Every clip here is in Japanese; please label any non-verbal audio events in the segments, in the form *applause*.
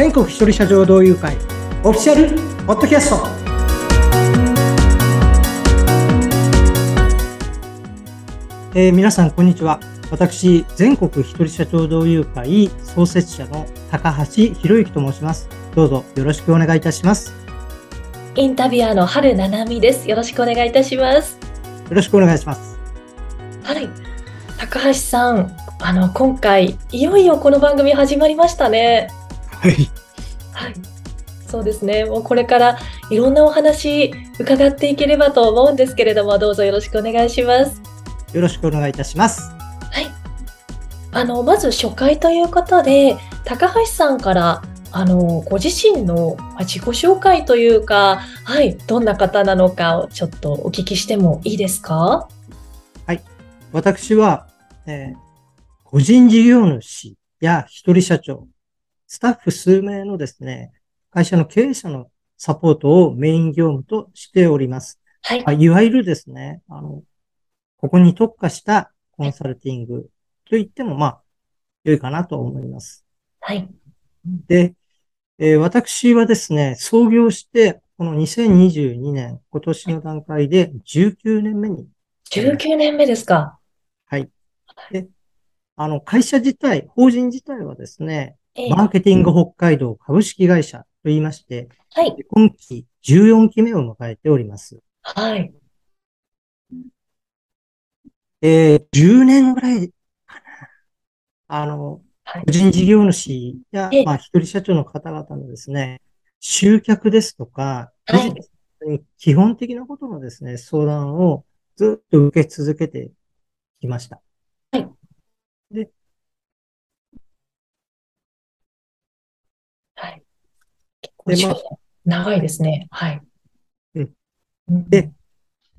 全国一人社長同友会オフィシャルポッドキャスト。えー、皆さんこんにちは。私全国一人社長同友会創設者の高橋博之と申します。どうぞよろしくお願いいたします。インタビュアーの春七海です。よろしくお願いいたします。よろしくお願いします。はい。高橋さんあの今回いよいよこの番組始まりましたねはい。はい。そうですね。もうこれからいろんなお話伺っていければと思うんですけれども、どうぞよろしくお願いします。よろしくお願いいたします。はい。あの、まず初回ということで、高橋さんからあのご自身の自己紹介というか、はい、どんな方なのかをちょっとお聞きしてもいいですか？はい。私は、えー、個人事業主や一人社長、スタッフ数名のですね、会社の経営者のサポートをメイン業務としております。はい。いわゆるですね、あの、ここに特化したコンサルティングと言っても、まあ、良いかなと思います。はい。で、えー、私はですね、創業して、この2022年、今年の段階で19年目に。19年目ですか。はい。で、あの、会社自体、法人自体はですね、マーケティング北海道株式会社と言いまして、はい。今期14期目を迎えております。はい。えー、10年ぐらいかな。あの、はい、個人事業主や、まあ、一人社長の方々のですね、集客ですとか、ビジネスに基本的なことのですね、相談をずっと受け続けてきました。はい。で、で、まあ、長いですね。はい。うん。で、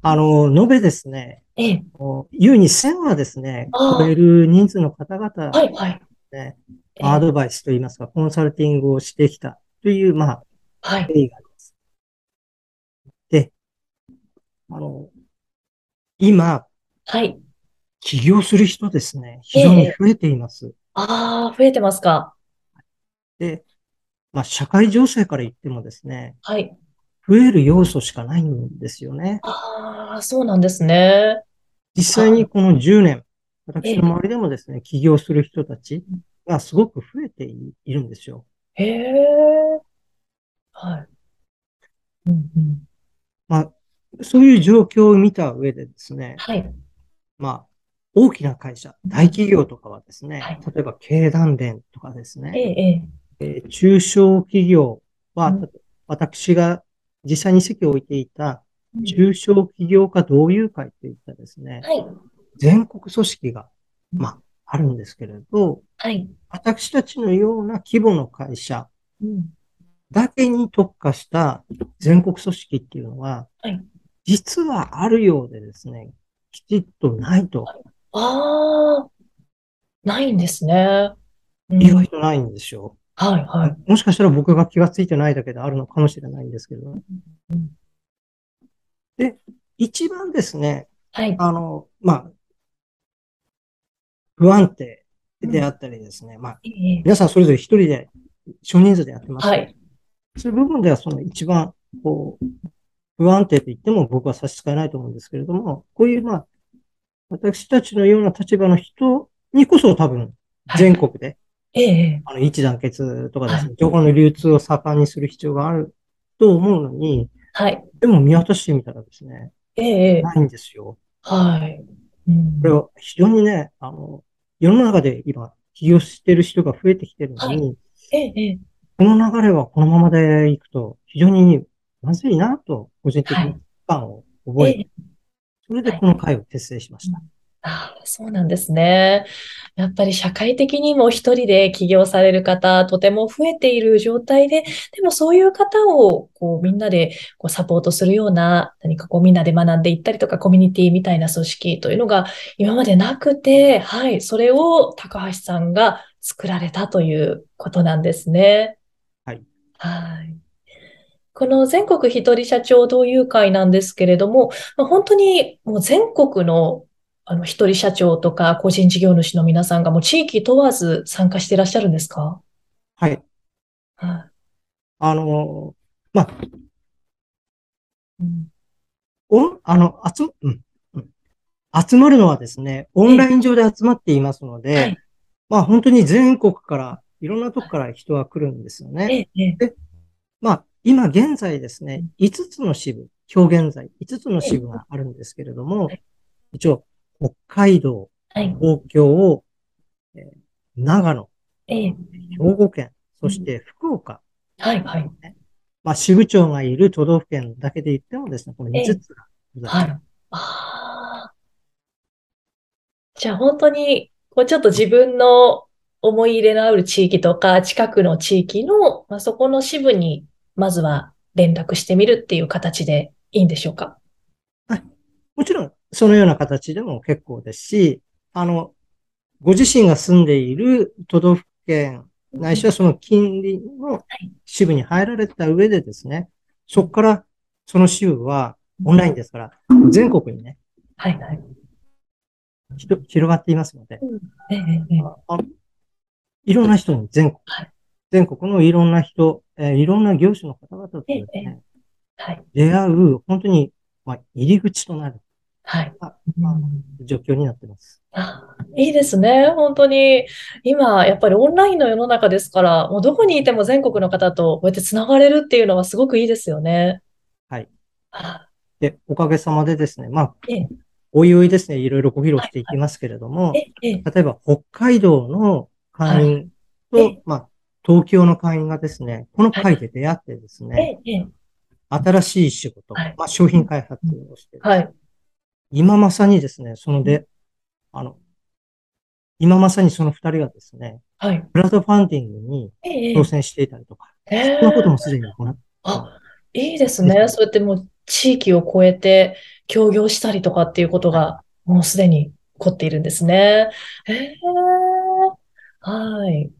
あの、延べですね、ええ。優に1000はですね、超える人数の方々、ね、はいはい。アドバイスといいますか、コンサルティングをしてきたという、まあ、はい。例があります。で、あの、今、はい。起業する人ですね、非常に増えています。ええ、ああ、増えてますか。で、まあ、社会情勢から言ってもですね、はい。増える要素しかないんですよね。ああ、そうなんですね。実際にこの10年、私の周りでもですね、起業する人たちがすごく増えているんですよ。へえ。はい。うんうん。まあ、そういう状況を見た上でですね、はい。まあ、大きな会社、大企業とかはですね、はい、例えば経団連とかですね、ええ、えー、中小企業は、うん、私が実際に席を置いていた中小企業家同友会といったですね、はい、全国組織が、まあ、あるんですけれど、はい、私たちのような規模の会社だけに特化した全国組織っていうのは、はい、実はあるようでですね、きちっとないと。ああ、ないんですね。意外とないんですよ。はいはい。もしかしたら僕が気がついてないだけであるのかもしれないんですけど、うん、で、一番ですね、はい。あの、まあ、不安定であったりですね、うん、まあ、皆さんそれぞれ一人で少人数でやってます、はい。そういう部分ではその一番、こう、不安定と言っても僕は差し支えないと思うんですけれども、こういうまあ、私たちのような立場の人にこそ多分全国でええ。あの、一致団結とかですね、はい、情報の流通を盛んにする必要があると思うのに、はい。でも見渡してみたらですね、ええ。ないんですよ。はい。うん、これは非常にね、あの、世の中で今、起業してる人が増えてきてるのに、はい、ええ。この流れはこのままでいくと、非常にまずいなと、個人的に感を覚えて、はい、それでこの会を結成しました。はいああ、そうなんですね。やっぱり社会的にも一人で起業される方、とても増えている状態で、でもそういう方をこうみんなでこうサポートするような、何かこうみんなで学んでいったりとか、コミュニティみたいな組織というのが今までなくて、はい、それを高橋さんが作られたということなんですね。はい。はい。この全国一人社長同友会なんですけれども、本当にもう全国のあの、一人社長とか個人事業主の皆さんがもう地域問わず参加していらっしゃるんですか？はい。はあの、まあ、い。うんお、あの、集、うん、うん。集まるのはですね、オンライン上で集まっていますので、はいまあ本当に全国から、いろんなとこから人が来るんですよね。ええ、ええまあ、今現在ですね、5つの支部、今日現在5つの支部があるんですけれどもはい、一応、北海道、はい。東京、えー長野、ええ、兵庫県、そして福岡、はい、はい。まあ支部長がいる都道府県だけで言ってもですね、この5つがございますはい。ああ。じゃあ本当に、こうちょっと自分の思い入れのある地域とか、近くの地域の、まあ、そこの支部に、まずは連絡してみるっていう形でいいんでしょうか？もちろん、そのような形でも結構ですし、あの、ご自身が住んでいる都道府県、ないしはその近隣の支部に入られた上でですね、そこからその支部はオンラインですから、全国にね、はい、はい。広がっていますので、ええ、ええ、あいろんな人に全国はい、全国のいろんな人、えーいろんな業種の方々とですええね、はい、出会う、本当に、まあ、入り口となるはい。あうん状況になっています。あ、いいですね。本当に。今、やっぱりオンラインの世の中ですから、もうどこにいても全国の方とこうやってつながれるっていうのはすごくいいですよね。はい。あで、おかげさまでですね、まあ、ええ、おいおいですね、いろいろご披露していきますけれども、ええ、例えば北海道の会員と、はいえまあ、東京の会員がですね、この会で出会ってですね、新しい仕事、はいまあ、商品開発をして、はい。今まさにですね、そので、あの、今まさにその二人がですね、はい。クラウドファンディングにええ、挑戦していたりとか、ええそんなこともすでに行ってあ、いいですね。そうやってもう地域を超えて協業したりとかっていうことがもうすでに起こっているんですね。へえ。はい。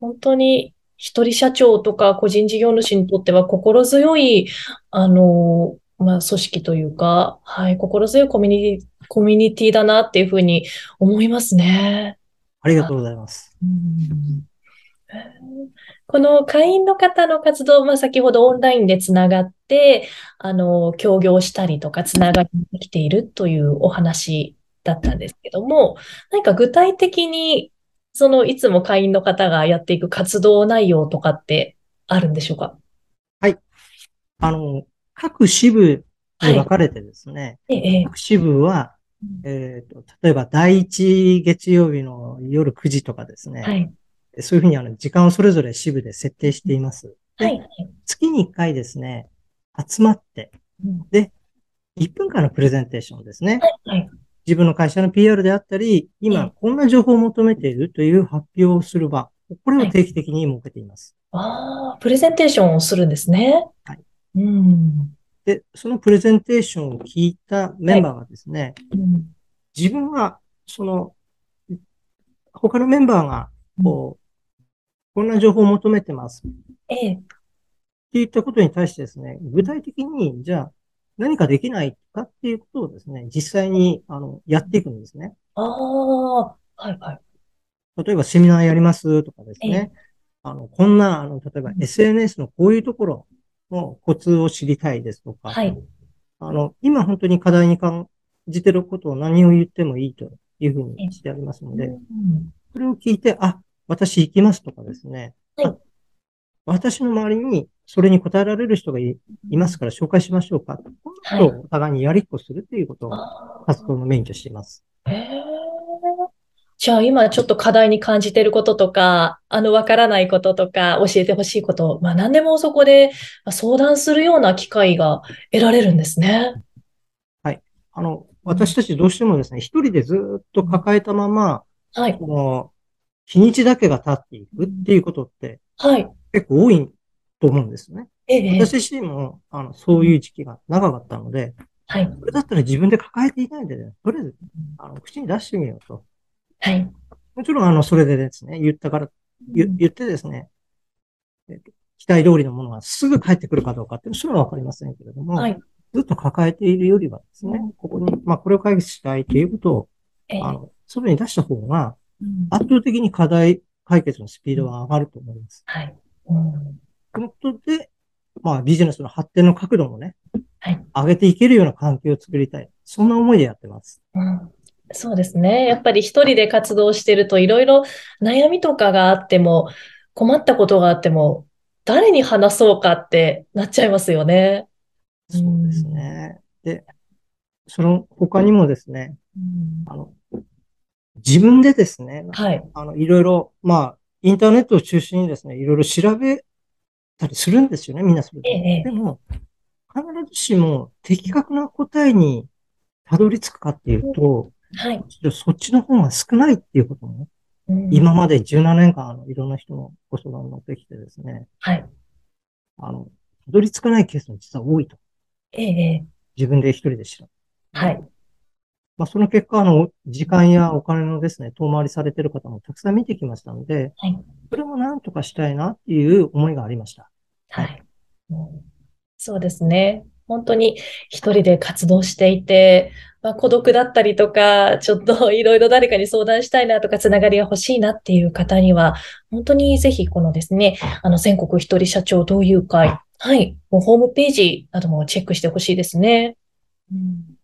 本当に一人社長とか個人事業主にとっては心強い、あの、まあ、組織というか、はい、心強いコミュニティ、コミュニティだなっていうふうに思いますね。ありがとうございます。この会員の方の活動、まあ、先ほどオンラインでつながって、あの、協業したりとかつながってきているというお話だったんですけども、何か具体的に、その、いつも会員の方がやっていく活動内容とかってあるんでしょうか？あの、各支部に分かれてですね、ええ、各支部は、えっと、例えば第一月曜日の夜9時とかですね、はい、そういうふうにあの時間をそれぞれ支部で設定しています。ではい、月に1回ですね、集まって、うん1分間のプレゼンテーションですね。はい、自分の会社の PR であったり、ええ今こんな情報を求めているという発表をする場、これを定期的に設けています。ああ、プレゼンテーションをするんですね。はい。うん。で、そのプレゼンテーションを聞いたメンバーがですね、うん自分は、その、他のメンバーが、こう、こんな情報を求めてます。ええ、っていったことに対してですね、具体的に、じゃあ、何かできないかっていうことをですね、実際に、あの、やっていくんですね。ああ、はい、はい。例えば、セミナーやりますとかですえね。あの、こんな、あの、例えばうん SNS のこういうところのコツを知りたいですとか、はい。あの、今本当に課題に感じてることを何を言ってもいいというふうにしてありますので、うんそれを聞いて、あ、私行きますとかですね。はいあ私の周りにそれに答えられる人がいいますから紹介しましょうか。とをお互いにやりっこするということをあ活動のメインとしています。ーへえ。じゃあ今ちょっと課題に感じていることとか、あの、わからないこととか、教えてほしいこと、まあ何でもそこでまあ相談するような機会が得られるんですね。あの、私たちどうしてもですね、一人でずっと抱えたまま、はい。この、日にちだけが経っていくっていうことってはい。結構多いと思うんですね。ええ。私自身も、あの、そういう時期が長かったので、はい。それだったら自分で抱えていないでね、とりあえず、あの、口に出してみようと。はい。もちろん、あの、それでですね、言ったから、言ってですね、えっと期待通りのものがすぐ返ってくるかどうかっていうのは、それはわかりませんけれども、はい。ずっと抱えているよりはですねうん、ここに、まあ、これを解決したいということを、ええ。あの、外に出した方が、うん圧倒的に課題解決のスピードは上がると思います。はい。うんことで、まあビジネスの発展の角度もね、はい。上げていけるような環境を作りたい。そんな思いでやってます。うんそうですね。やっぱり一人で活動してるといろいろ悩みとかがあっても、困ったことがあっても、誰に話そうかってなっちゃいますよね。そうですね。で、その他にもですね、うんあの、自分でですね、はい。あの、いろいろ、まあ、インターネットを中心にですね、いろいろ調べたりするんですよね、みんなそれで。ええでも、必ずしも的確な答えにたどり着くかっていうと、はい。そっちの方が少ないっていうことも、うん今まで17年間、あの、いろんな人のご相談に乗ってきてですね、はい。あの、たどり着かないケースも実は多いと。ええええ自分で一人で知る。はい。まあ、その結果、あの、時間やお金のですね、遠回りされてる方もたくさん見てきましたので、はい。それもなんとかしたいなっていう思いがありました。はい。うんそうですね。本当に一人で活動していて、まあ、孤独だったりとか、ちょっと *laughs* いろいろ誰かに相談したいなとか、つながりが欲しいなっていう方には、本当にぜひこのですね、あの全国一人社長同友会、はい、もうホームページなどもチェックしてほしいですね。うん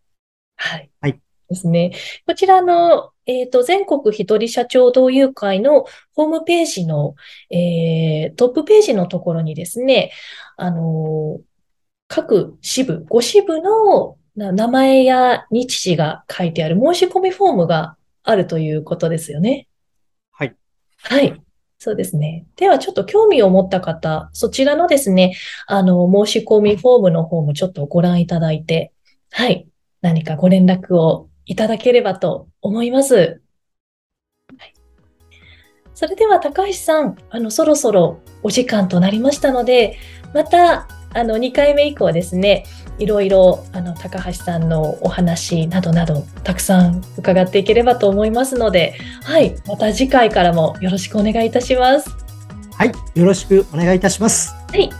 はい。はい。ですね。こちらの、えっと、全国一人社長同友会のホームページの、えートップページのところにですね、あの、各支部、5支部のな名前や日時が書いてある申し込みフォームがあるということですよね。はい。はい。そうですね。では、ちょっと興味を持った方、そちらのですね、あの、申し込みフォームの方もちょっとご覧いただいて、はい。何かご連絡をいただければと思います。はいそれでは、高橋さん、あの、そろそろお時間となりましたので、また、あの、2回目以降ですね、いろいろ、あの、高橋さんのお話などなど、たくさん伺っていければと思いますので、はい、また次回からもよろしくお願いいたします。はい。よろしくお願いいたします。はい。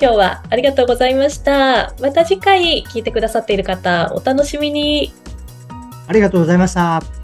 今日はありがとうございました。また次回聞いてくださっている方、お楽しみに。ありがとうございました。